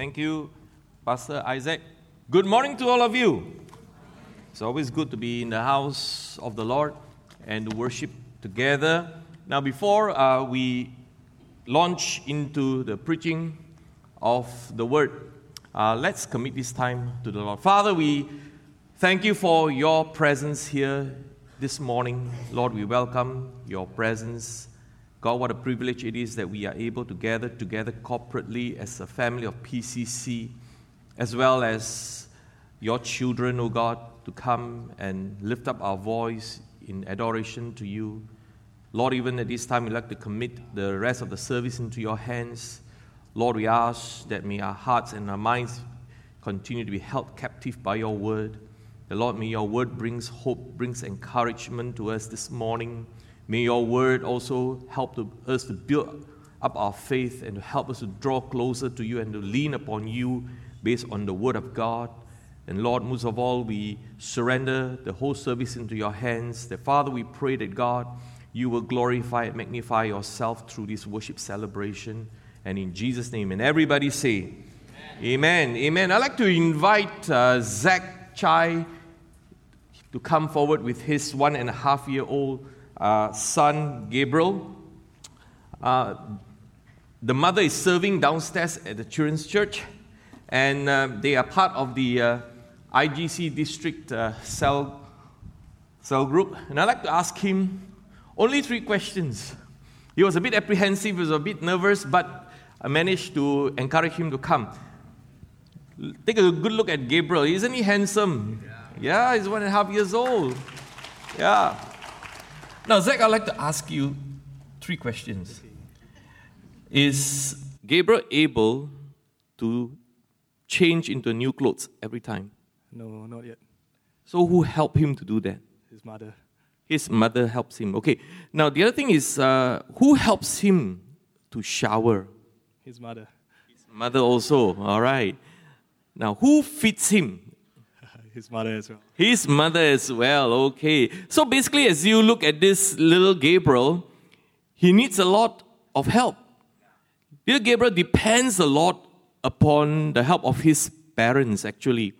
Thank you, Pastor Isaac. Good morning to all of you. It's always good to be in the house of the Lord and to worship together. Now, before uh, we launch into the preaching of the word, uh, let's commit this time to the Lord. Father, we thank you for your presence here this morning. Lord, we welcome your presence God, what a privilege it is that we are able to gather together corporately as a family of PCC, as well as your children, O oh God, to come and lift up our voice in adoration to you. Lord, even at this time, we'd like to commit the rest of the service into your hands. Lord, we ask that may our hearts and our minds continue to be held captive by your word. The Lord, may your word brings hope, brings encouragement to us this morning. May your word also help to, us to build up our faith and to help us to draw closer to you and to lean upon you based on the word of God. And Lord, most of all, we surrender the whole service into your hands. That Father, we pray that God, you will glorify and magnify yourself through this worship celebration. And in Jesus' name, and everybody say, Amen. Amen. Amen. I'd like to invite uh, Zach Chai to come forward with his one and a half year old uh, son Gabriel. Uh, the mother is serving downstairs at the children's church, and uh, they are part of the uh, IGC district uh, cell, cell group. And I'd like to ask him only three questions. He was a bit apprehensive, he was a bit nervous, but I managed to encourage him to come. Take a good look at Gabriel. Isn't he handsome? Yeah, yeah he's one and a half years old. Yeah. Now, Zach, I'd like to ask you three questions. Is Gabriel able to change into new clothes every time? No, not yet. So, who helped him to do that? His mother. His mother helps him. Okay. Now, the other thing is, uh, who helps him to shower? His mother. His mother also. All right. Now, who feeds him? His mother as well. His mother as well, okay. So basically, as you look at this little Gabriel, he needs a lot of help. Little Gabriel depends a lot upon the help of his parents, actually.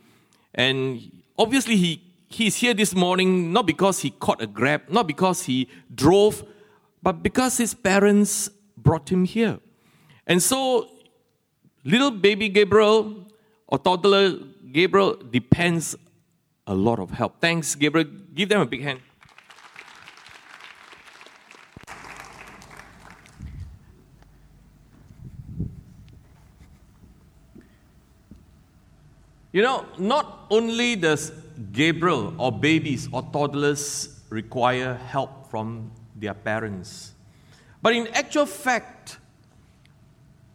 And obviously, he, he's here this morning not because he caught a grab, not because he drove, but because his parents brought him here. And so, little baby Gabriel or toddler Gabriel depends a lot of help. Thanks, Gabriel. Give them a big hand. You know, not only does Gabriel or babies or toddlers require help from their parents, but in actual fact,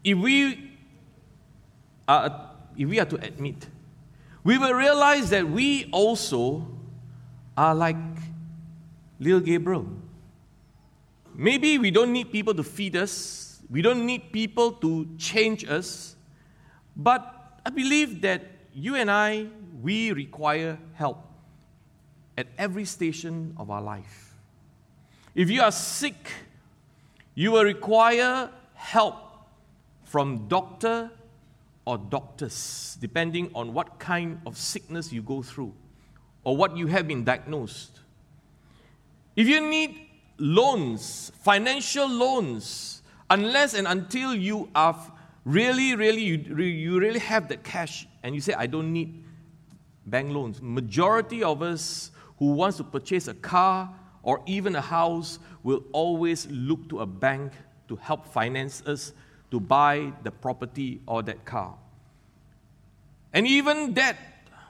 if we are, if we are to admit we will realize that we also are like little Gabriel. Maybe we don't need people to feed us, we don't need people to change us, but I believe that you and I, we require help at every station of our life. If you are sick, you will require help from doctor or doctors, depending on what kind of sickness you go through or what you have been diagnosed. If you need loans, financial loans, unless and until you are really, really, you, you really have that cash and you say, I don't need bank loans. Majority of us who wants to purchase a car or even a house will always look to a bank to help finance us to buy the property or that car. And even that,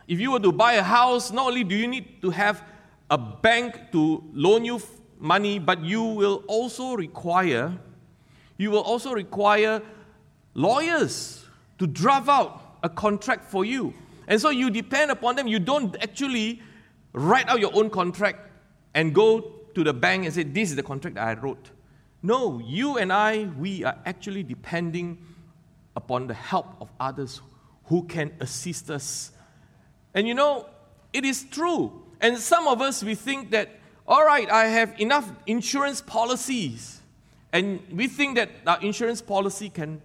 if you were to buy a house, not only do you need to have a bank to loan you money, but you will also require you will also require lawyers to draft out a contract for you. And so you depend upon them. You don't actually write out your own contract and go to the bank and say, This is the contract I wrote. No, you and I, we are actually depending upon the help of others who can assist us. And you know, it is true. And some of us, we think that, all right, I have enough insurance policies. And we think that our insurance policy can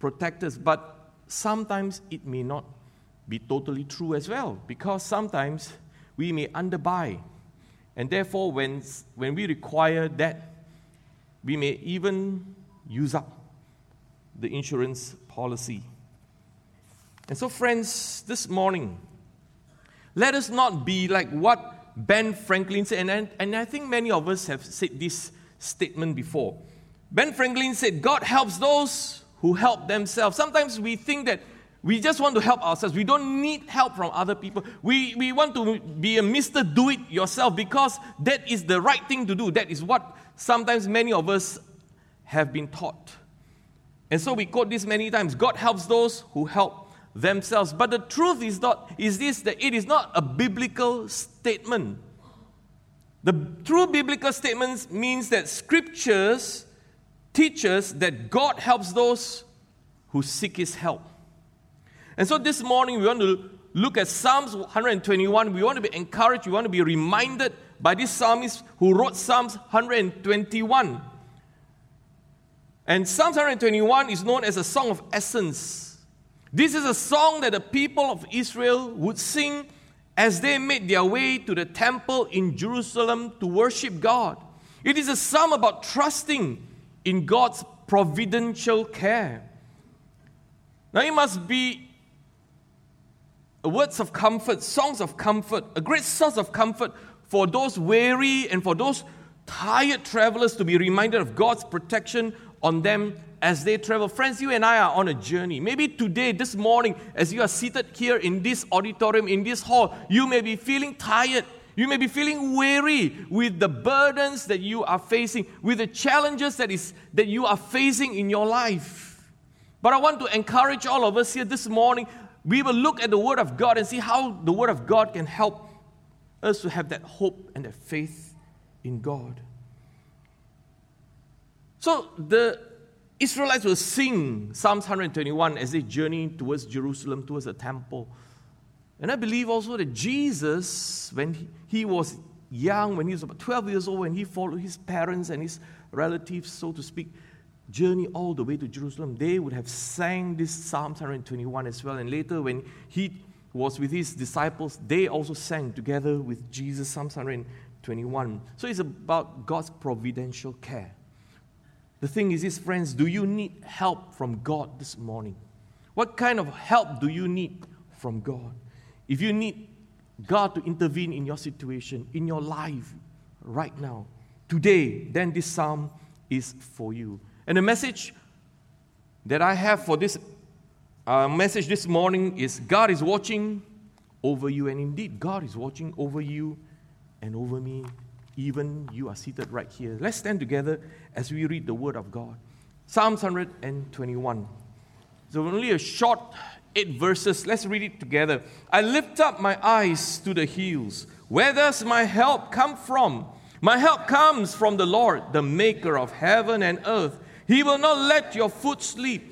protect us. But sometimes it may not be totally true as well, because sometimes we may underbuy. And therefore, when, when we require that, we may even use up the insurance policy. And so, friends, this morning, let us not be like what Ben Franklin said, and, and I think many of us have said this statement before. Ben Franklin said, God helps those who help themselves. Sometimes we think that we just want to help ourselves. We don't need help from other people. We, we want to be a Mr. Do It Yourself because that is the right thing to do. That is what sometimes many of us have been taught. And so we quote this many times God helps those who help themselves. But the truth is not is this that it is not a biblical statement. The true biblical statements means that scriptures teach us that God helps those who seek his help. And so this morning we want to look at Psalms 121. We want to be encouraged, we want to be reminded by this psalmist who wrote Psalms 121. And Psalms 121 is known as a song of ascents. This is a song that the people of Israel would sing as they made their way to the temple in Jerusalem to worship God. It is a psalm about trusting in God's providential care. Now, it must be words of comfort, songs of comfort, a great source of comfort for those weary and for those tired travelers to be reminded of God's protection on them as they travel. Friends, you and I are on a journey. Maybe today, this morning, as you are seated here in this auditorium, in this hall, you may be feeling tired. You may be feeling weary with the burdens that you are facing, with the challenges that, is, that you are facing in your life. But I want to encourage all of us here this morning. We will look at the Word of God and see how the Word of God can help us to have that hope and that faith in God. So the Israelites will sing Psalms 121 as they journey towards Jerusalem, towards the temple. And I believe also that Jesus, when he, he was young, when he was about 12 years old, when he followed his parents and his relatives, so to speak, journey all the way to Jerusalem, they would have sang this Psalm 121 as well. And later, when he was with his disciples, they also sang together with Jesus Psalm 121. So it's about God's providential care. The thing is, this, friends, do you need help from God this morning? What kind of help do you need from God? If you need God to intervene in your situation, in your life, right now, today, then this psalm is for you. And the message that I have for this uh, message this morning is God is watching over you, and indeed, God is watching over you and over me even you are seated right here. Let's stand together as we read the Word of God. Psalms 121. So, only a short eight verses. Let's read it together. I lift up my eyes to the hills. Where does my help come from? My help comes from the Lord, the maker of heaven and earth. He will not let your foot sleep.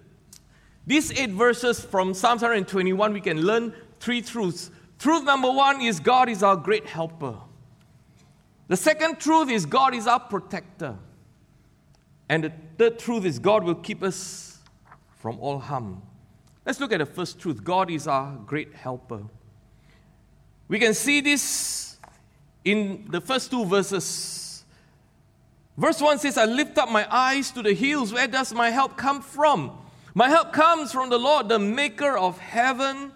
These eight verses from Psalm 121, we can learn three truths. Truth number one is God is our great helper. The second truth is God is our protector. And the third truth is God will keep us from all harm. Let's look at the first truth God is our great helper. We can see this in the first two verses. Verse 1 says, I lift up my eyes to the hills. Where does my help come from? My help comes from the Lord, the maker of heaven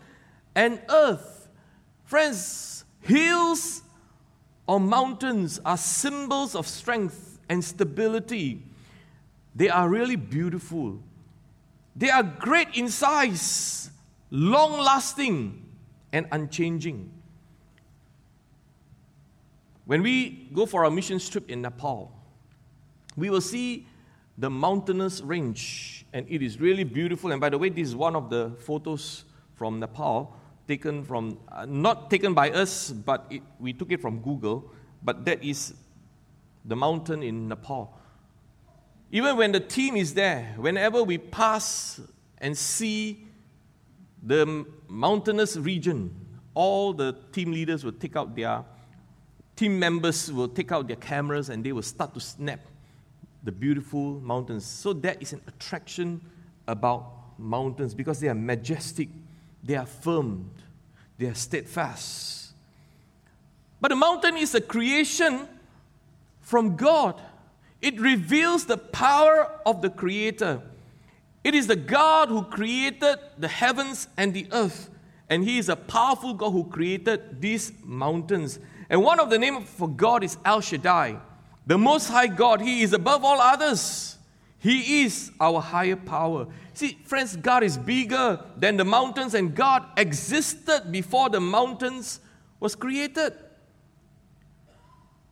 and earth. Friends, hills or mountains are symbols of strength and stability. They are really beautiful. They are great in size, long lasting, and unchanging. When we go for our mission trip in Nepal, we will see the mountainous range, and it is really beautiful. And by the way, this is one of the photos from Nepal. taken from, uh, not taken by us, but it, we took it from Google, but that is the mountain in Nepal. Even when the team is there, whenever we pass and see the mountainous region, all the team leaders will take out their, team members will take out their cameras and they will start to snap the beautiful mountains. So that is an attraction about mountains because they are majestic, they are firm, they are steadfast. But the mountain is a creation from God. It reveals the power of the Creator. It is the God who created the heavens and the earth. And He is a powerful God who created these mountains. And one of the names for God is El Shaddai, the Most High God. He is above all others. He is our higher power. See, friends, God is bigger than the mountains, and God existed before the mountains was created.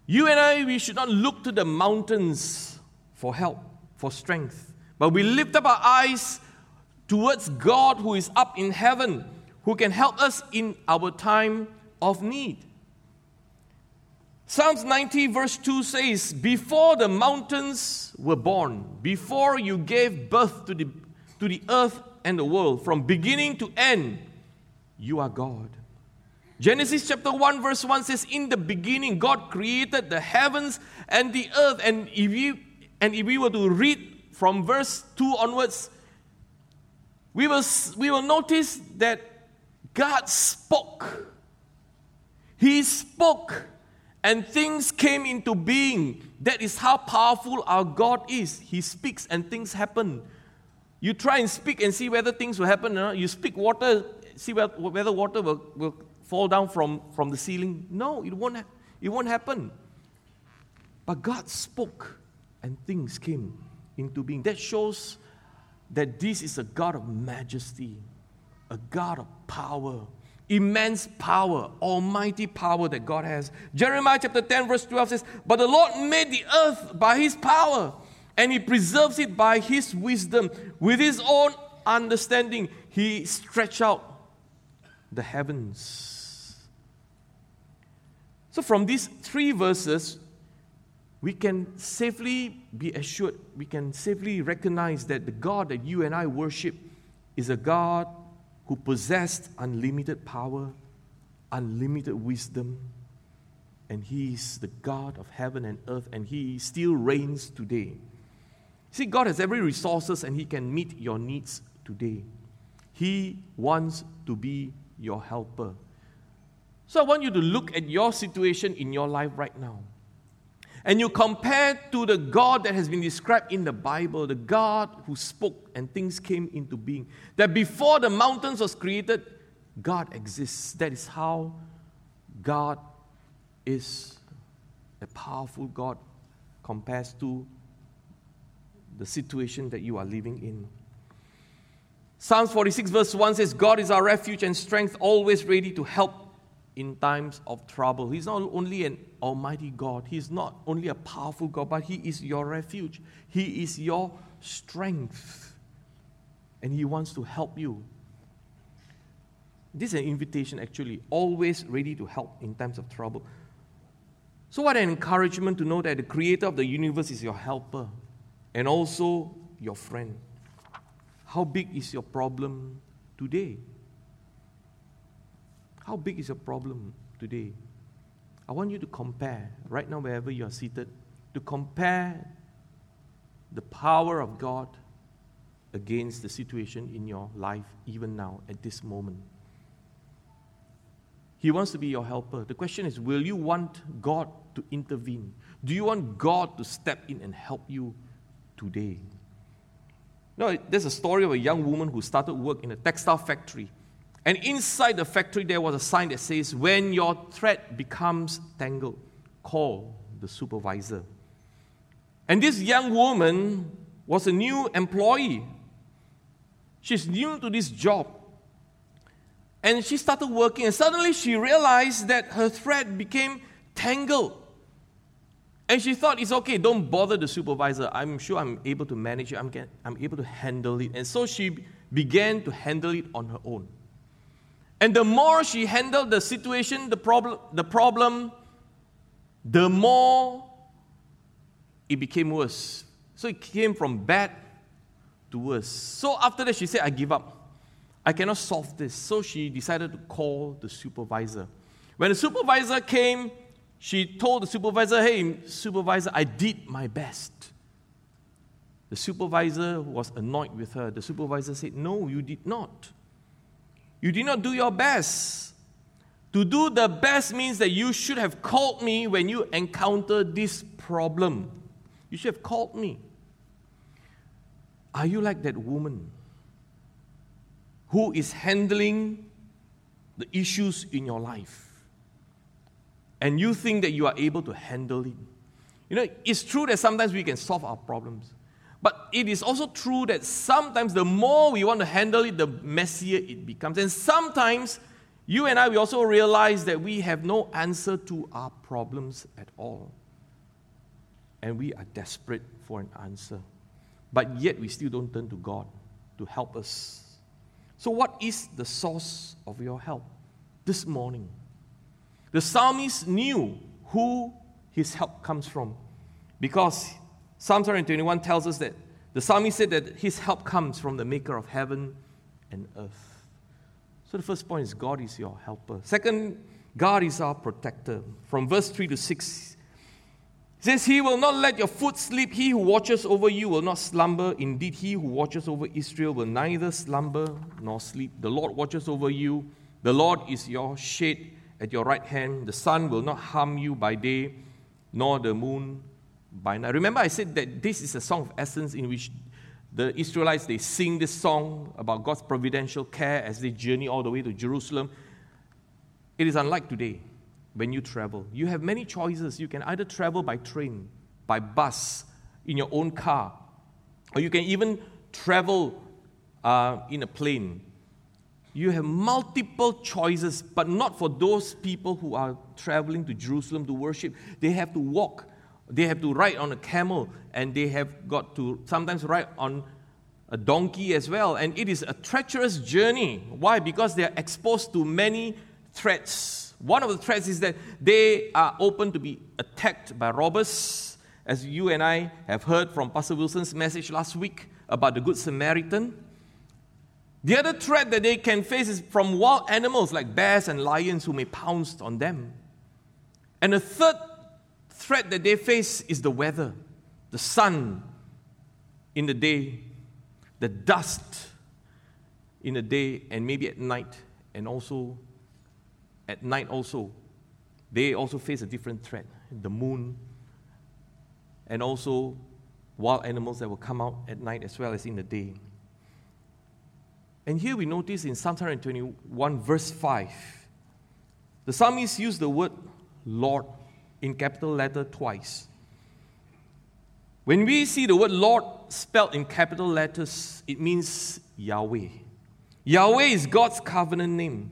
You and I, we should not look to the mountains for help, for strength, but we lift up our eyes towards God who is up in heaven, who can help us in our time of need. Psalms 90, verse 2 says, Before the mountains were born, before you gave birth to the, to the earth and the world, from beginning to end, you are God. Genesis chapter 1, verse 1 says, In the beginning, God created the heavens and the earth. And if, you, and if we were to read from verse 2 onwards, we will, we will notice that God spoke. He spoke and things came into being. That is how powerful our God is. He speaks and things happen. You try and speak and see whether things will happen. Or not. You speak water, see whether water will, will fall down from, from the ceiling. No, it won't, it won't happen. But God spoke and things came into being. That shows that this is a God of majesty, a God of power, immense power, almighty power that God has. Jeremiah chapter 10, verse 12 says, But the Lord made the earth by his power, and he preserves it by his wisdom. With his own understanding, he stretched out the heavens. So, from these three verses, we can safely be assured, we can safely recognize that the God that you and I worship is a God who possessed unlimited power, unlimited wisdom, and He is the God of heaven and earth, and He still reigns today. See, God has every resources and He can meet your needs today. He wants to be your helper. So I want you to look at your situation in your life right now and you compare to the God that has been described in the Bible, the God who spoke and things came into being, that before the mountains was created, God exists. That is how God is a powerful God compares to the situation that you are living in. Psalms 46, verse 1 says, God is our refuge and strength, always ready to help in times of trouble. He's not only an almighty God, He's not only a powerful God, but He is your refuge. He is your strength. And He wants to help you. This is an invitation, actually, always ready to help in times of trouble. So, what an encouragement to know that the creator of the universe is your helper and also your friend. How big is your problem today? How big is your problem today? I want you to compare, right now, wherever you are seated, to compare the power of God against the situation in your life, even now, at this moment. He wants to be your helper. The question is will you want God to intervene? Do you want God to step in and help you today? No, there's a story of a young woman who started work in a textile factory and inside the factory, there was a sign that says, When your thread becomes tangled, call the supervisor. And this young woman was a new employee. She's new to this job. And she started working, and suddenly she realized that her thread became tangled. And she thought, it's okay, don't bother the supervisor. I'm sure I'm able to manage it, I'm, I'm able to handle it. And so she began to handle it on her own. And the more she handled the situation, the problem, the problem, the more it became worse. So it came from bad to worse. So after that, she said, I give up. I cannot solve this. So she decided to call the supervisor. When the supervisor came, she told the supervisor, Hey, supervisor, I did my best. The supervisor was annoyed with her. The supervisor said, No, you did not. You did not do your best. To do the best means that you should have called me when you encountered this problem. You should have called me. Are you like that woman who is handling the issues in your life? And you think that you are able to handle it? You know, it's true that sometimes we can solve our problems. But it is also true that sometimes the more we want to handle it, the messier it becomes. And sometimes you and I, we also realize that we have no answer to our problems at all. And we are desperate for an answer. But yet we still don't turn to God to help us. So, what is the source of your help this morning? The psalmist knew who his help comes from because Psalm 121 tells us that the psalmist said that his help comes from the maker of heaven and earth. So the first point is God is your helper. Second, God is our protector. From verse 3 to 6, it says, He will not let your foot slip. He who watches over you will not slumber. Indeed, he who watches over Israel will neither slumber nor sleep. The Lord watches over you. The Lord is your shade at your right hand. The sun will not harm you by day, nor the moon by. Remember, I said that this is a song of ascents in which the Israelites they sing this song about God's providential care as they journey all the way to Jerusalem. It is unlike today when you travel. You have many choices. You can either travel by train, by bus, in your own car, or you can even travel uh, in a plane. You have multiple choices, but not for those people who are traveling to Jerusalem to worship. They have to walk they have to ride on a camel and they have got to sometimes ride on a donkey as well. And it is a treacherous journey. Why? Because they are exposed to many threats. One of the threats is that they are open to be attacked by robbers, as you and I have heard from Pastor Wilson's message last week about the Good Samaritan. The other threat that they can face is from wild animals like bears and lions who may pounce on them. And a third threat that they face is the weather, the sun in the day, the dust in the day, and maybe at night, and also at night also. They also face a different threat the moon, and also wild animals that will come out at night as well as in the day. And here we notice in Psalm 121, verse 5, the psalmist used the word Lord in capital letter twice. When we see the word Lord spelled in capital letters, it means Yahweh. Yahweh is God's covenant name.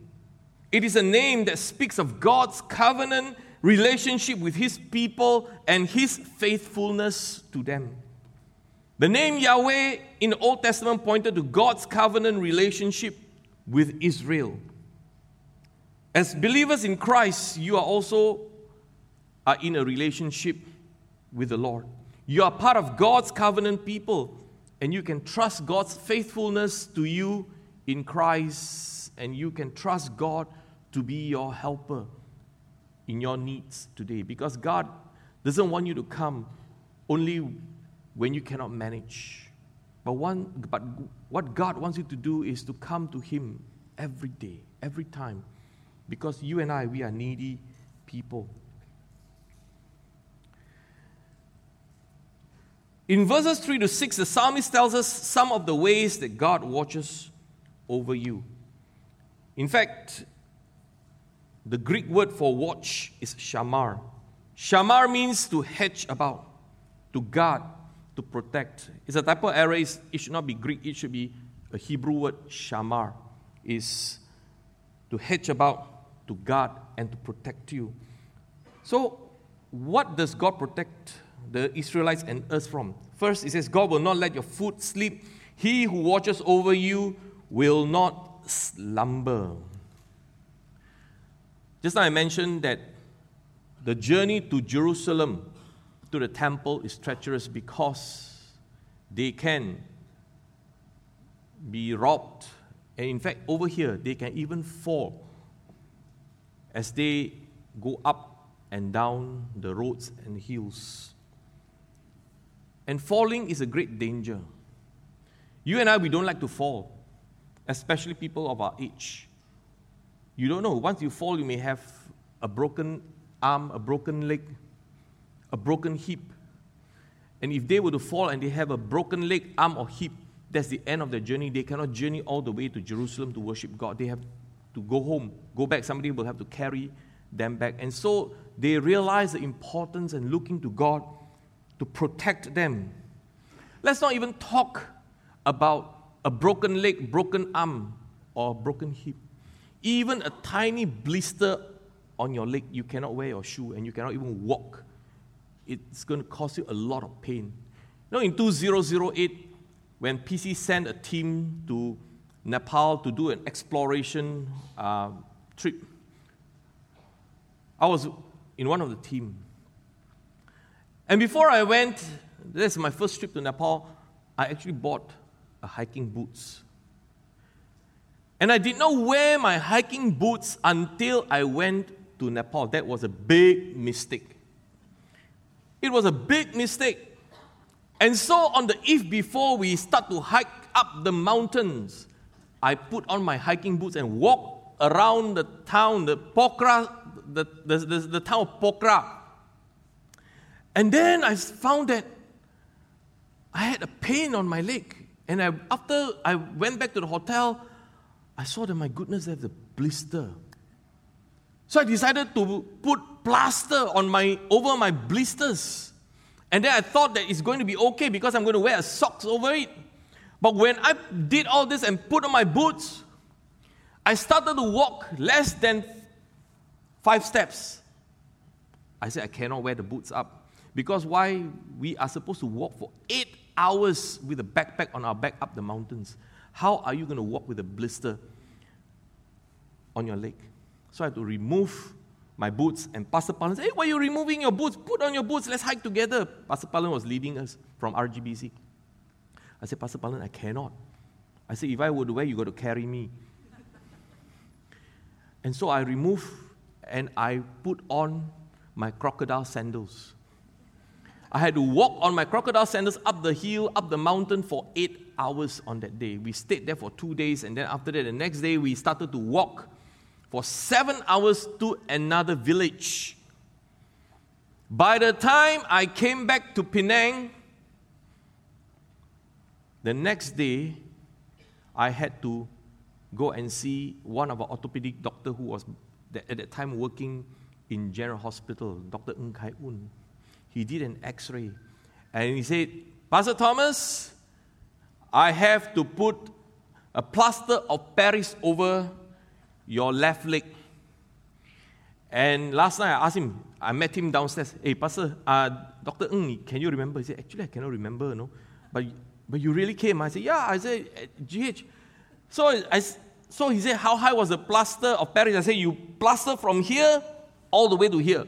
It is a name that speaks of God's covenant relationship with His people and His faithfulness to them. The name Yahweh in the Old Testament pointed to God's covenant relationship with Israel. As believers in Christ, you are also are in a relationship with the Lord. You are part of God's covenant people, and you can trust God's faithfulness to you in Christ, and you can trust God to be your helper in your needs today because God doesn't want you to come only when you cannot manage. But, one, but what God wants you to do is to come to Him every day, every time, because you and I, we are needy people. In verses 3 to 6, the psalmist tells us some of the ways that God watches over you. In fact, the Greek word for watch is shamar. Shamar means to hedge about, to guard, to protect. It's a type of error. It should not be Greek, it should be a Hebrew word, shamar. Is to hedge about, to guard, and to protect you. So, what does God protect the Israelites and us from. First, it says, God will not let your foot sleep. He who watches over you will not slumber. Just now I mentioned that the journey to Jerusalem, to the temple, is treacherous because they can be robbed. And in fact, over here, they can even fall as they go up and down the roads and hills. And falling is a great danger. You and I, we don't like to fall, especially people of our age. You don't know. Once you fall, you may have a broken arm, a broken leg, a broken hip. And if they were to fall and they have a broken leg, arm, or hip, that's the end of their journey. They cannot journey all the way to Jerusalem to worship God. They have to go home, go back. Somebody will have to carry them back. And so they realize the importance and looking to God to protect them. Let's not even talk about a broken leg, broken arm, or broken hip. Even a tiny blister on your leg, you cannot wear your shoe and you cannot even walk. It's going to cause you a lot of pain. You know, in 2008, when PC sent a team to Nepal to do an exploration uh, trip, I was in one of the team. And before I went, this is my first trip to Nepal, I actually bought a hiking boots. And I did not wear my hiking boots until I went to Nepal. That was a big mistake. It was a big mistake. And so on the eve before we start to hike up the mountains, I put on my hiking boots and walk around the town, the Pokhara, the, the, the, the town of Pokhara. And then I found that I had a pain on my leg. And I, after I went back to the hotel, I saw that my goodness, there's a blister. So I decided to put plaster on my over my blisters. And then I thought that it's going to be okay because I'm going to wear socks over it. But when I did all this and put on my boots, I started to walk less than five steps. I said, I cannot wear the boots up. Because why? We are supposed to walk for eight hours with a backpack on our back up the mountains. How are you going to walk with a blister on your leg? So I had to remove my boots, and Pastor Palan said, Hey, why are you removing your boots? Put on your boots, let's hike together. Pastor Palan was leading us from RGBC. I said, Pastor Palan, I cannot. I said, if I were to wear, you got to carry me. and so I removed and I put on my crocodile sandals. I had to walk on my crocodile sandals up the hill, up the mountain for eight hours on that day. We stayed there for two days, and then after that, the next day, we started to walk for seven hours to another village. By the time I came back to Penang, the next day, I had to go and see one of our orthopedic doctor who was at that time working in General Hospital, Dr. Ng Kai Un. He did an x-ray and he said, Pastor Thomas, I have to put a plaster of Paris over your left leg. And last night I asked him, I met him downstairs. Hey, Pastor, uh, Dr. Ng, can you remember? He said, Actually, I cannot remember, no. But, but you really came. I said, Yeah. I said, GH. So, I, so he said, How high was the plaster of Paris? I said, You plaster from here all the way to here.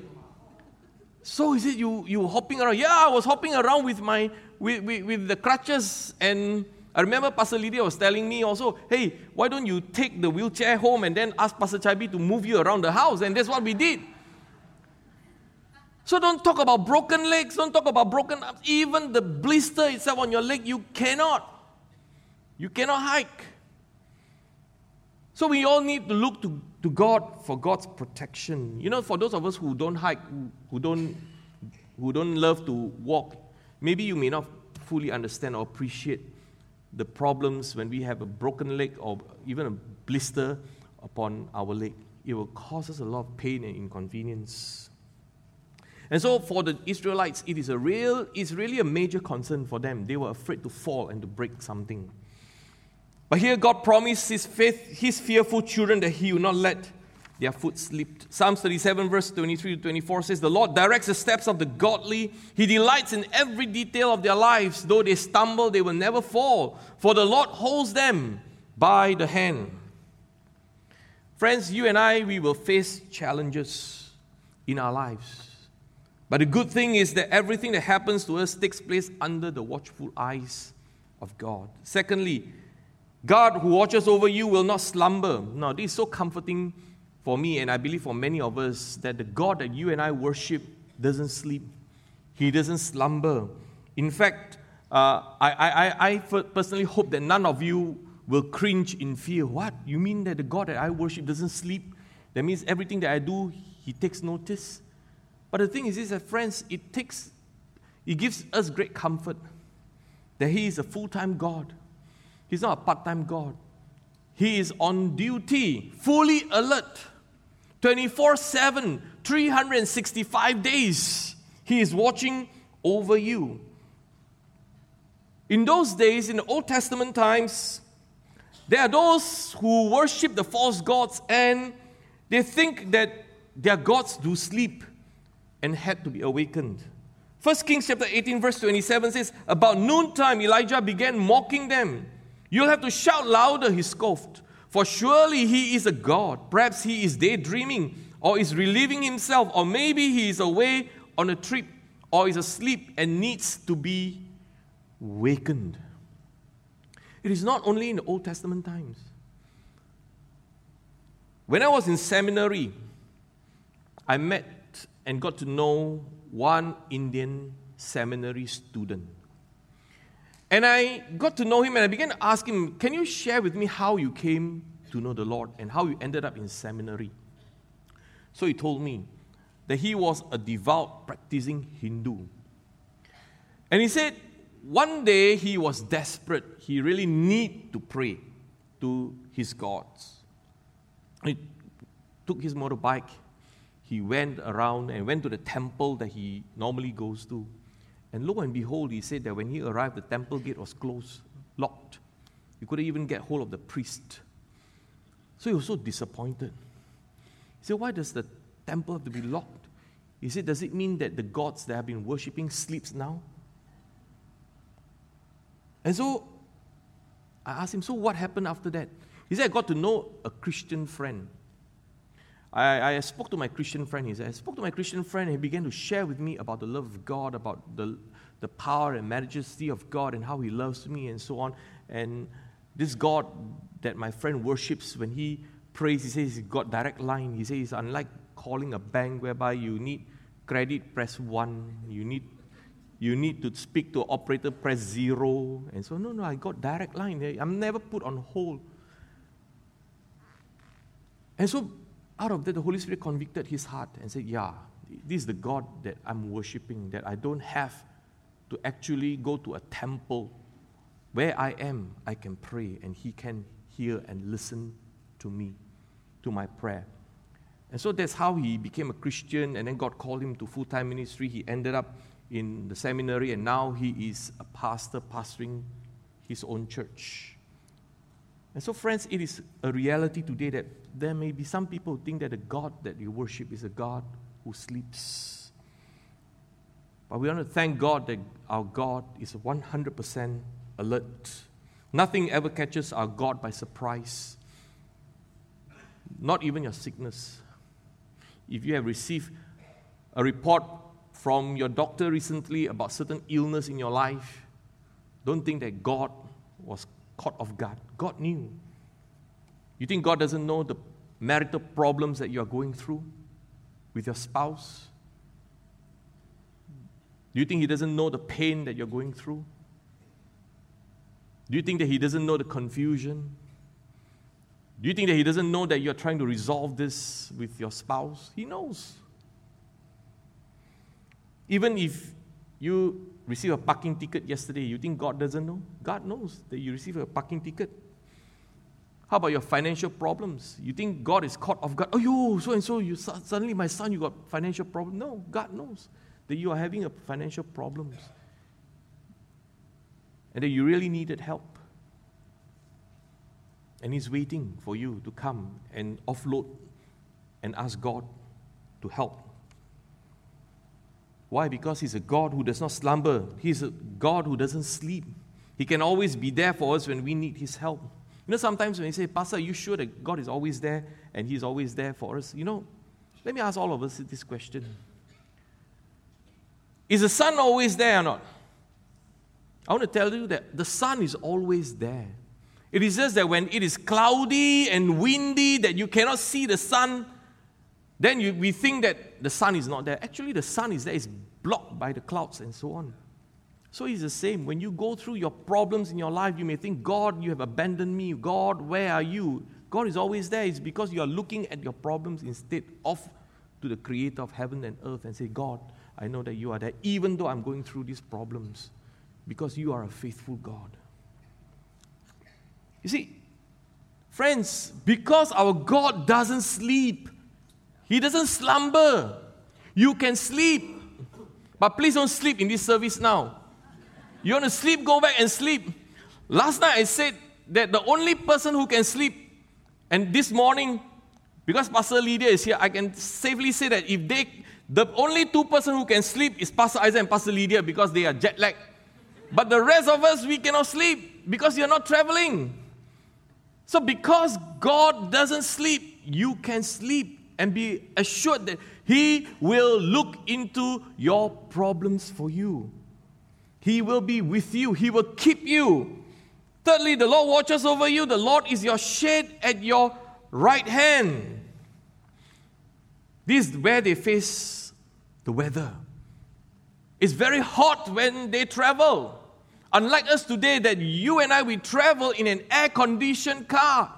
So he said, You, you hopping around? Yeah, I was hopping around with, my, with, with, with the crutches and I remember Pastor Lydia was telling me also, hey, why don't you take the wheelchair home and then ask Pastor Chaibi to move you around the house? And that's what we did. So don't talk about broken legs, don't talk about broken arms. Even the blister itself on your leg, you cannot. You cannot hike. So we all need to look to, to God for God's protection. You know, for those of us who don't hike, who, don't who don't love to walk, maybe you may not fully understand or appreciate the problems when we have a broken leg or even a blister upon our leg. It will cause us a lot of pain and inconvenience. And so for the Israelites, it is a real, it's really a major concern for them. They were afraid to fall and to break something. But here God promised his faith, his fearful children that he will not let their foot slipped. Psalms 37, verse 23 to 24 says, The Lord directs the steps of the godly. He delights in every detail of their lives. Though they stumble, they will never fall, for the Lord holds them by the hand. Friends, you and I, we will face challenges in our lives. But the good thing is that everything that happens to us takes place under the watchful eyes of God. Secondly, God who watches over you will not slumber. Now, this is so comforting for me, and I believe for many of us, that the God that you and I worship doesn't sleep, He doesn't slumber. In fact, uh, I, I, I personally hope that none of you will cringe in fear. What? You mean that the God that I worship doesn't sleep? That means everything that I do, He takes notice? But the thing is, is that friends, it takes, it gives us great comfort that He is a full time God. He's not a part time God. He is on duty, fully alert, 24 7, 365 days. He is watching over you. In those days, in the Old Testament times, there are those who worship the false gods and they think that their gods do sleep and had to be awakened. 1 Kings chapter 18, verse 27 says, About noontime, Elijah began mocking them. You'll have to shout louder, he scoffed. For surely he is a god. Perhaps he is daydreaming or is relieving himself, or maybe he is away on a trip or is asleep and needs to be wakened. It is not only in the Old Testament times. When I was in seminary, I met and got to know one Indian seminary student. And I got to know him and I began to ask him, Can you share with me how you came to know the Lord and how you ended up in seminary? So he told me that he was a devout, practicing Hindu. And he said, one day he was desperate. He really need to pray to his gods. He took his motorbike. He went around and went to the temple that he normally goes to. And lo and behold, he said that when he arrived, the temple gate was closed, locked. He couldn't even get hold of the priest. So he was so disappointed. He said, Why does the temple have to be locked? He said, Does it mean that the gods that have been worshipping sleeps now? And so I asked him, So what happened after that? He said, I got to know a Christian friend. I, I spoke to my Christian friend. He said, I spoke to my Christian friend, and he began to share with me about the love of God, about the, the power and majesty of God, and how he loves me, and so on. And this God that my friend worships, when he prays, he says he's got direct line. He says, It's unlike calling a bank whereby you need credit, press one, you need you need to speak to operator, press zero. And so, no, no, I got direct line. I'm never put on hold. And so, out of that, the Holy Spirit convicted his heart and said, Yeah, this is the God that I'm worshiping, that I don't have to actually go to a temple. Where I am, I can pray, and He can hear and listen to me, to my prayer. And so that's how he became a Christian, and then God called him to full time ministry. He ended up in the seminary, and now he is a pastor pastoring his own church. And so, friends, it is a reality today that there may be some people who think that the God that you worship is a God who sleeps. But we want to thank God that our God is 100% alert. Nothing ever catches our God by surprise, not even your sickness. If you have received a report from your doctor recently about certain illness in your life, don't think that God was caught off guard. God knew. You think God doesn't know the marital problems that you are going through with your spouse? Do you think He doesn't know the pain that you're going through? Do you think that He doesn't know the confusion? Do you think that He doesn't know that you're trying to resolve this with your spouse? He knows. Even if you receive a parking ticket yesterday, you think God doesn't know? God knows that you receive a parking ticket. How about your financial problems? You think God is caught off guard? Oh, you so and so, you suddenly, my son, you got financial problem. No, God knows that you are having a financial problems, and that you really needed help. And He's waiting for you to come and offload and ask God to help. Why? Because He's a God who does not slumber, He's a God who doesn't sleep. He can always be there for us when we need His help. You know, sometimes when you say, Pastor, are you sure that God is always there and He's always there for us? You know, let me ask all of us this question Is the sun always there or not? I want to tell you that the sun is always there. It is just that when it is cloudy and windy, that you cannot see the sun, then you, we think that the sun is not there. Actually, the sun is there, it's blocked by the clouds and so on. So it's the same. When you go through your problems in your life, you may think, God, you have abandoned me. God, where are you? God is always there. It's because you are looking at your problems instead of to the creator of heaven and earth and say, God, I know that you are there, even though I'm going through these problems, because you are a faithful God. You see, friends, because our God doesn't sleep, He doesn't slumber. You can sleep, but please don't sleep in this service now. You want to sleep, go back and sleep. Last night I said that the only person who can sleep, and this morning, because Pastor Lydia is here, I can safely say that if they, the only two person who can sleep is Pastor Isaac and Pastor Lydia because they are jet lagged. But the rest of us, we cannot sleep because you're not traveling. So, because God doesn't sleep, you can sleep and be assured that He will look into your problems for you. He will be with you, He will keep you. Thirdly, the Lord watches over you. The Lord is your shade at your right hand. This is where they face the weather. It's very hot when they travel. Unlike us today, that you and I, we travel in an air conditioned car.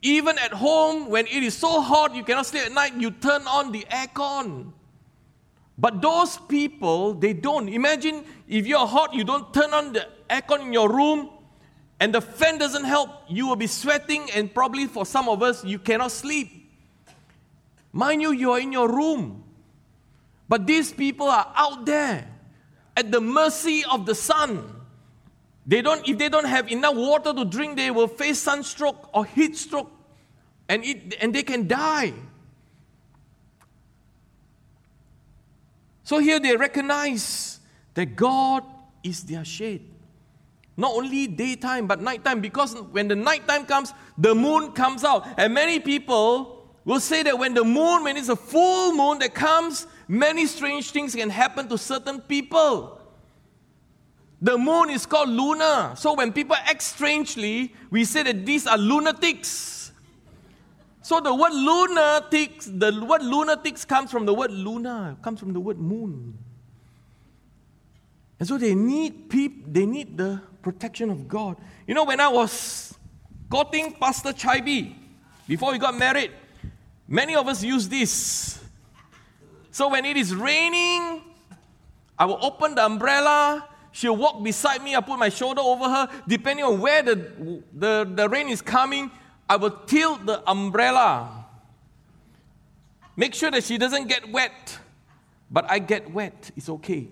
Even at home, when it is so hot you cannot sleep at night, you turn on the aircon. But those people, they don't. Imagine if you're hot, you don't turn on the aircon in your room, and the fan doesn't help, you will be sweating, and probably for some of us, you cannot sleep. Mind you, you are in your room. But these people are out there at the mercy of the sun. They don't, if they don't have enough water to drink, they will face sunstroke or heat stroke and, it, and they can die. So here they recognize that God is their shade. Not only daytime, but nighttime, because when the nighttime comes, the moon comes out. And many people will say that when the moon, when it's a full moon that comes, many strange things can happen to certain people. The moon is called lunar. So when people act strangely, we say that these are lunatics. So the word lunatics, the word lunatics comes from the word luna, comes from the word moon. And so they need peop, they need the protection of God. You know, when I was courting Pastor Chaibi, before we got married, many of us use this. So when it is raining, I will open the umbrella. She'll walk beside me. I put my shoulder over her. Depending on where the, the, the rain is coming, I will tilt the umbrella. Make sure that she doesn't get wet. But I get wet. It's okay.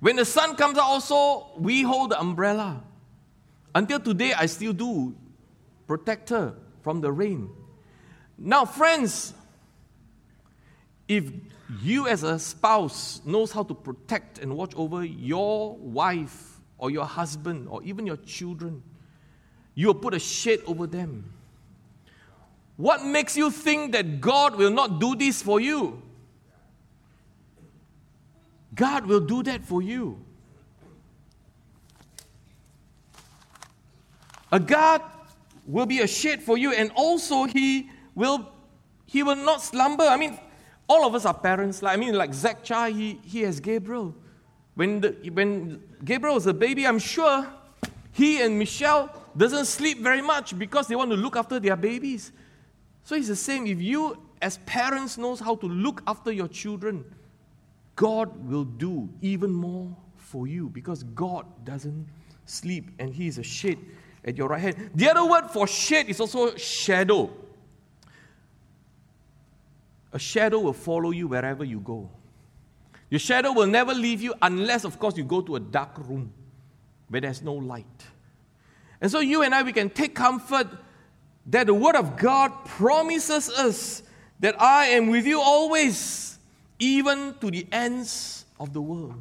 When the sun comes out, also, we hold the umbrella. Until today, I still do protect her from the rain. Now, friends, if you as a spouse knows how to protect and watch over your wife or your husband or even your children, you will put a shade over them. What makes you think that God will not do this for you? God will do that for you. A God will be a shade for you, and also He will He will not slumber. I mean, all of us are parents. Like, I mean, like Zach Chai, he, he has Gabriel. When, the, when Gabriel was a baby, I'm sure he and Michelle doesn't sleep very much because they want to look after their babies. So it's the same. If you, as parents, knows how to look after your children, God will do even more for you because God doesn't sleep and He is a shade at your right hand. The other word for shade is also shadow. A shadow will follow you wherever you go. Your shadow will never leave you unless, of course, you go to a dark room where there's no light. And so, you and I, we can take comfort that the Word of God promises us that I am with you always, even to the ends of the world.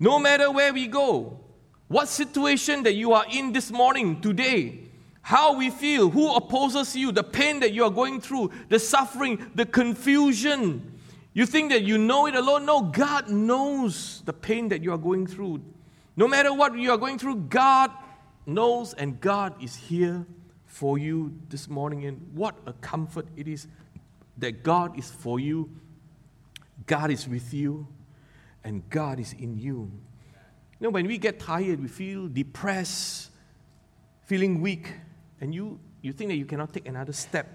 No matter where we go, what situation that you are in this morning, today, how we feel, who opposes you, the pain that you are going through, the suffering, the confusion. You think that you know it alone? No, God knows the pain that you are going through. No matter what you are going through, God knows and God is here for you this morning. And what a comfort it is that God is for you, God is with you, and God is in you. You know, when we get tired, we feel depressed, feeling weak, and you, you think that you cannot take another step.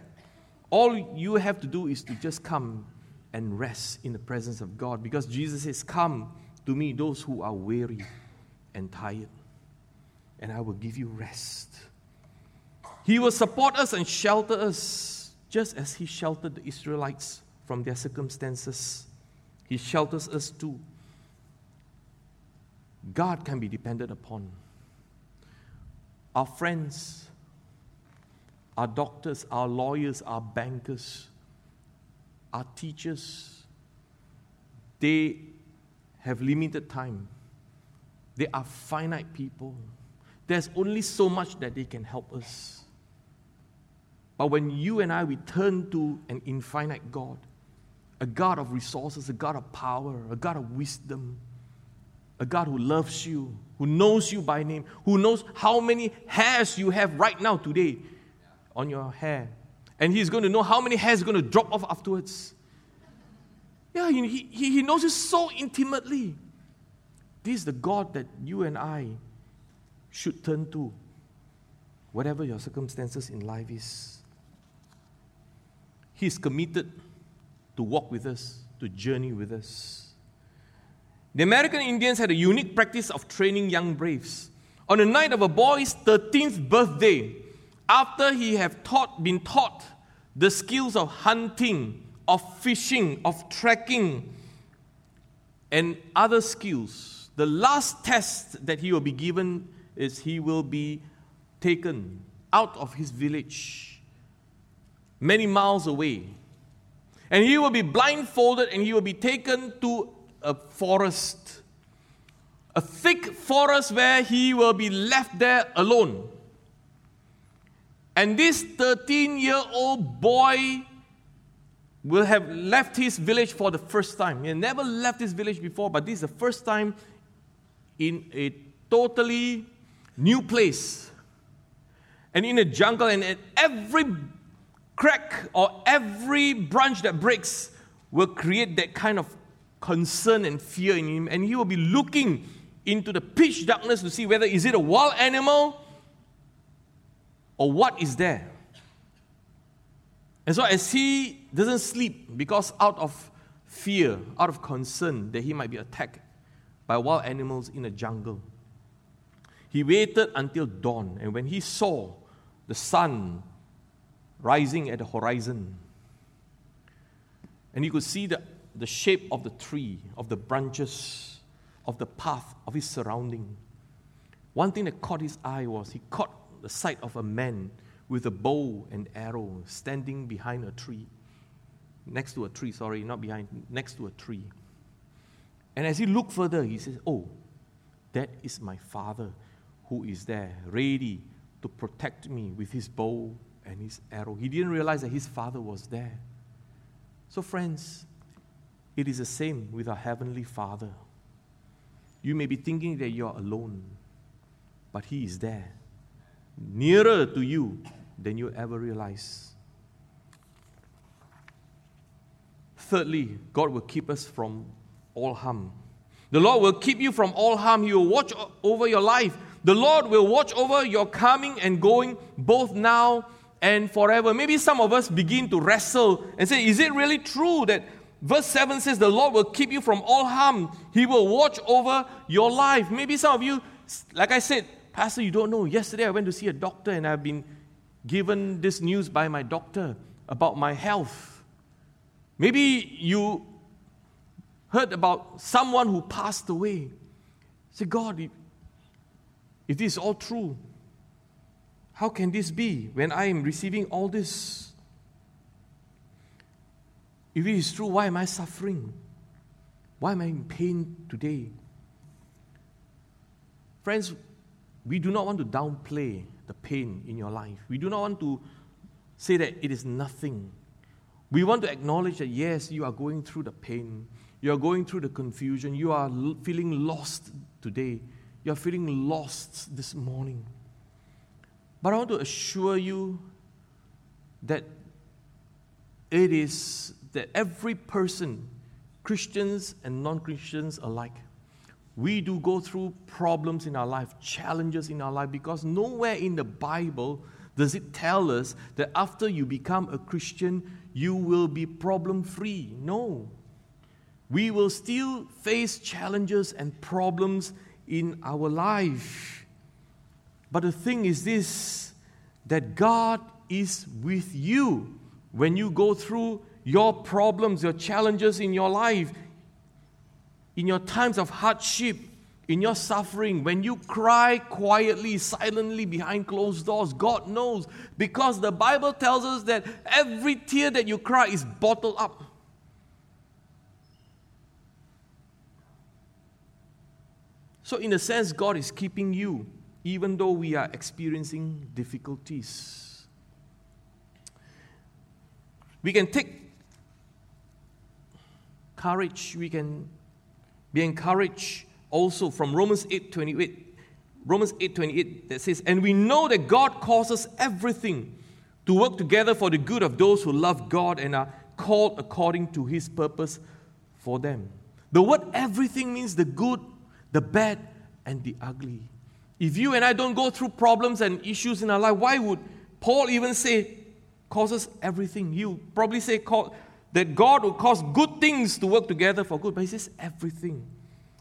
All you have to do is to just come and rest in the presence of God because Jesus says, Come to me, those who are weary and tired, and I will give you rest. He will support us and shelter us just as He sheltered the Israelites from their circumstances. He shelters us too. God can be depended upon. Our friends, our doctors, our lawyers, our bankers, our teachers, they have limited time. They are finite people. There's only so much that they can help us. But when you and I we turn to an infinite God, a God of resources, a God of power, a God of wisdom, a God who loves you, who knows you by name, who knows how many hairs you have right now today on your hair. And He's going to know how many hairs are going to drop off afterwards. Yeah, he, he, he knows you so intimately. This is the God that you and I should turn to, whatever your circumstances in life is. He's committed to walk with us, to journey with us. The American Indians had a unique practice of training young braves. On the night of a boy's 13th birthday, after he had taught, been taught the skills of hunting, of fishing, of trekking, and other skills, the last test that he will be given is he will be taken out of his village, many miles away. And he will be blindfolded and he will be taken to a forest, a thick forest where he will be left there alone. And this 13 year old boy will have left his village for the first time. He had never left his village before, but this is the first time in a totally new place and in a jungle, and at every crack or every branch that breaks will create that kind of concern and fear in him, and he will be looking into the pitch darkness to see whether is it a wild animal or what is there. And so as he doesn't sleep because out of fear, out of concern that he might be attacked by wild animals in the jungle, he waited until dawn, and when he saw the sun rising at the horizon, and he could see the the shape of the tree, of the branches, of the path, of his surrounding. One thing that caught his eye was he caught the sight of a man with a bow and arrow standing behind a tree. Next to a tree, sorry, not behind, next to a tree. And as he looked further, he says, Oh, that is my father who is there, ready to protect me with his bow and his arrow. He didn't realize that his father was there. So, friends, it is the same with our Heavenly Father. You may be thinking that you're alone, but He is there, nearer to you than you ever realize. Thirdly, God will keep us from all harm. The Lord will keep you from all harm. He will watch over your life. The Lord will watch over your coming and going both now and forever. Maybe some of us begin to wrestle and say, Is it really true that Verse 7 says, The Lord will keep you from all harm. He will watch over your life. Maybe some of you, like I said, Pastor, you don't know. Yesterday I went to see a doctor and I've been given this news by my doctor about my health. Maybe you heard about someone who passed away. Say, God, if, this is all true, how can this be when I am receiving all this? If it is true, why am I suffering? Why am I in pain today? Friends, we do not want to downplay the pain in your life. We do not want to say that it is nothing. We want to acknowledge that yes, you are going through the pain, you are going through the confusion, you are feeling lost today, you are feeling lost this morning. But I want to assure you that it is that every person, Christians and non Christians alike, we do go through problems in our life, challenges in our life, because nowhere in the Bible does it tell us that after you become a Christian, you will be problem free. No. We will still face challenges and problems in our life. But the thing is this that God is with you when you go through your problems, your challenges in your life, in your times of hardship, in your suffering, when you cry quietly, silently behind closed doors, God knows. Because the Bible tells us that every tear that you cry is bottled up. So, in a sense, God is keeping you, even though we are experiencing difficulties. We can take courage, we can be encouraged also from Romans 8 28. Romans 8 28 that says, And we know that God causes everything to work together for the good of those who love God and are called according to his purpose for them. The word everything means the good, the bad, and the ugly. If you and I don't go through problems and issues in our life, why would Paul even say causes everything? He'll probably say that God will cause good things to work together for good, but he says everything.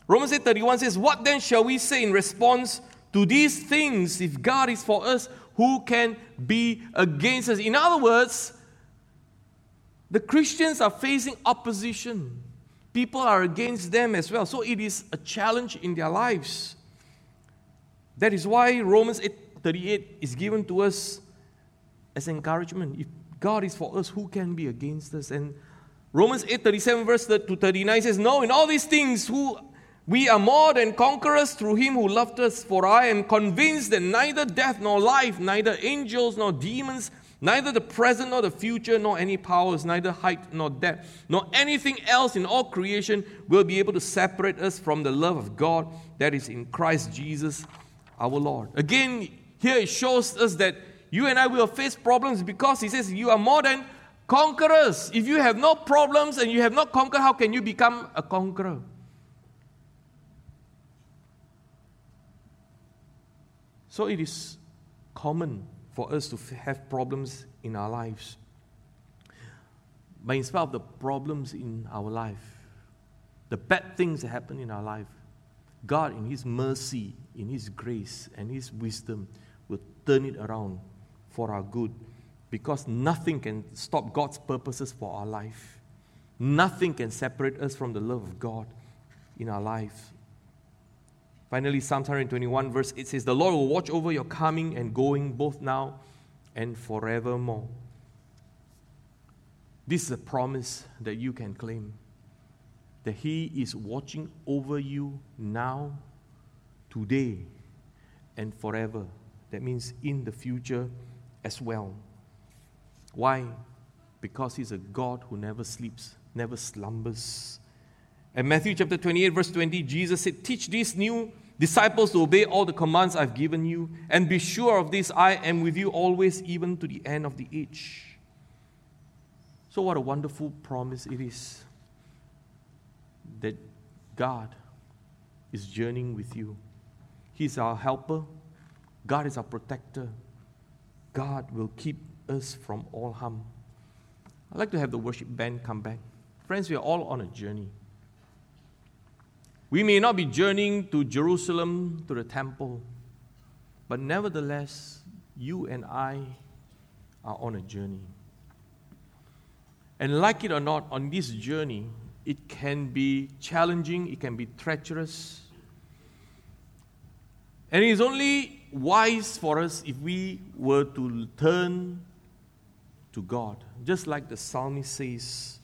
Romans 8:31 says, "What then shall we say in response to these things? If God is for us, who can be against us?" In other words, the Christians are facing opposition. People are against them as well. So it is a challenge in their lives. That is why Romans 8:38 is given to us as encouragement. If God is for us, who can be against us? And Romans 8 37 verse to 39 says, No, in all these things, who we are more than conquerors through him who loved us. For I am convinced that neither death nor life, neither angels nor demons, neither the present nor the future, nor any powers, neither height nor depth, nor anything else in all creation will be able to separate us from the love of God that is in Christ Jesus our Lord. Again, here it shows us that you and I will face problems because he says you are more than conquerors. If you have no problems and you have not conquered, how can you become a conqueror? So it is common for us to have problems in our lives. But in spite of the problems in our life, the bad things that happen in our life, God, in His mercy, in His grace, and His wisdom, will turn it around for our good because nothing can stop God's purposes for our life. Nothing can separate us from the love of God in our life. Finally, Psalm 121, verse 8 says, The Lord will watch over your coming and going both now and forevermore. This is a promise that you can claim that He is watching over you now, today, and forever. That means in the future as well. Why? Because He's a God who never sleeps, never slumbers. And Matthew chapter 28, verse 20, Jesus said, Teach these new disciples to obey all the commands I've given you, and be sure of this I am with you always, even to the end of the age. So, what a wonderful promise it is that God is journeying with you. He's our helper, God is our protector, God will keep us from all harm. I'd like to have the worship band come back. Friends, we are all on a journey. We may not be journeying to Jerusalem, to the temple, but nevertheless, you and I are on a journey. And like it or not, on this journey, it can be challenging, it can be treacherous. And it is only wise for us if we were to turn to God. Just like the psalmist says,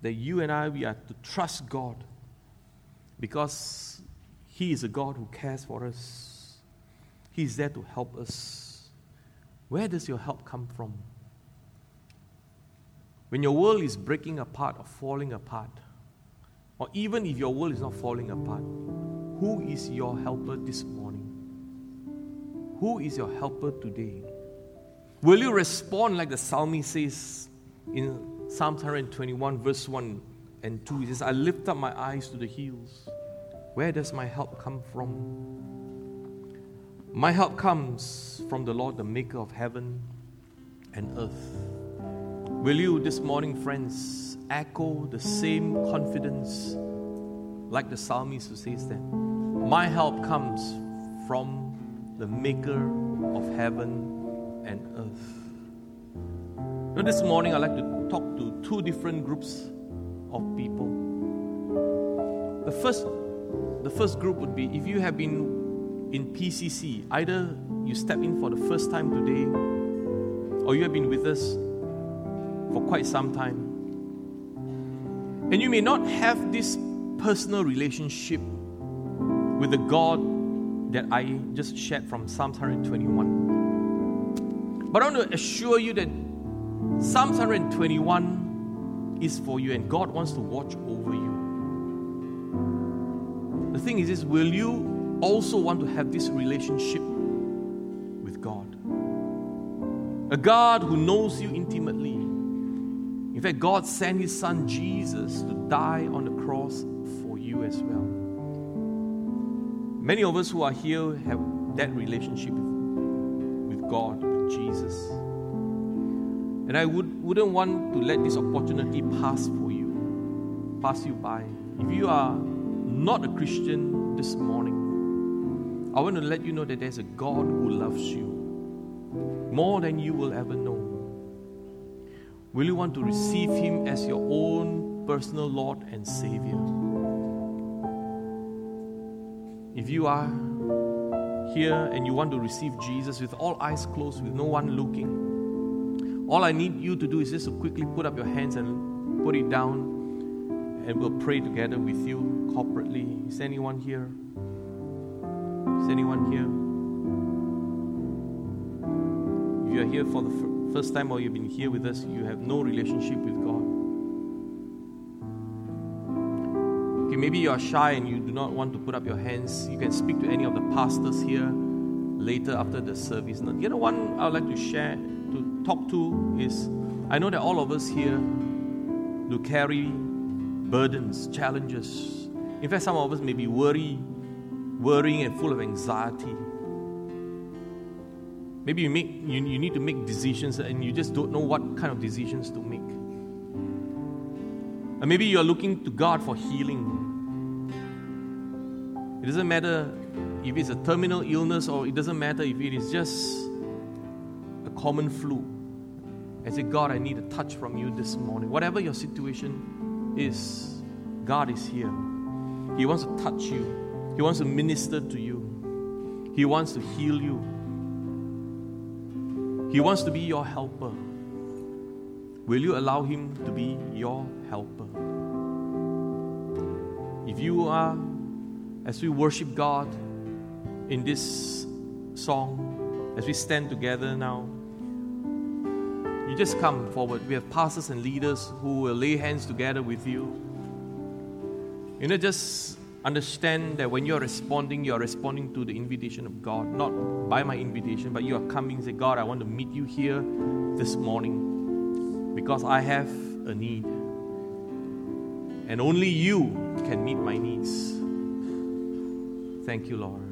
that you and I, we are to trust God because He is a God who cares for us. He's there to help us. Where does your help come from? When your world is breaking apart or falling apart, or even if your world is not falling apart, who is your helper this morning? Who is your helper today? Will you respond like the psalmist says in Psalm 121, verse 1 and 2? He says, I lift up my eyes to the hills. Where does my help come from? My help comes from the Lord, the maker of heaven and earth. Will you this morning, friends, echo the same confidence like the psalmist who says that? My help comes from the maker of heaven and earth. Now, this morning, I'd like to talk to two different groups of people. The first, the first group would be if you have been in PCC, either you step in for the first time today, or you have been with us for quite some time. And you may not have this personal relationship with the God that I just shared from Psalm 121. But I want to assure you that Psalm 121 is for you and God wants to watch over you. The thing is this, will you also want to have this relationship with God? A God who knows you intimately in fact, God sent His Son Jesus to die on the cross for you as well. Many of us who are here have that relationship with God, with Jesus. And I would, wouldn't want to let this opportunity pass for you, pass you by. If you are not a Christian this morning, I want to let you know that there's a God who loves you more than you will ever know. Will you want to receive Him as your own personal Lord and Savior? If you are here and you want to receive Jesus with all eyes closed, with no one looking, all I need you to do is just to quickly put up your hands and put it down, and we'll pray together with you corporately. Is anyone here? Is anyone here? If you are here for the first time or you've been here with us, you have no relationship with God. Okay, maybe you are shy and you do not want to put up your hands. You can speak to any of the pastors here later after the service. The other one I would like to share, talk to is I know that all of us here do carry burdens, challenges. In fact, some of us may be worried, worrying and full of anxiety. Maybe you, make, you, you need to make decisions and you just don't know what kind of decisions to make. And maybe you're looking to God for healing. It doesn't matter if it's a terminal illness or it doesn't matter if it is just common flu. And say, God, I need a touch from you this morning. Whatever your situation is, God is here. He wants to touch you, He wants to minister to you, He wants to heal you. He wants to be your helper. Will you allow Him to be your helper? If you are, as we worship God in this song, as we stand together now, you just come forward. We have pastors and leaders who will lay hands together with you. You know, just understand that when you're responding, you're responding to the invitation of God, not by my invitation, but you are coming say, God, I want to meet you here this morning because I have a need. And only you can meet my needs. Thank you, Lord.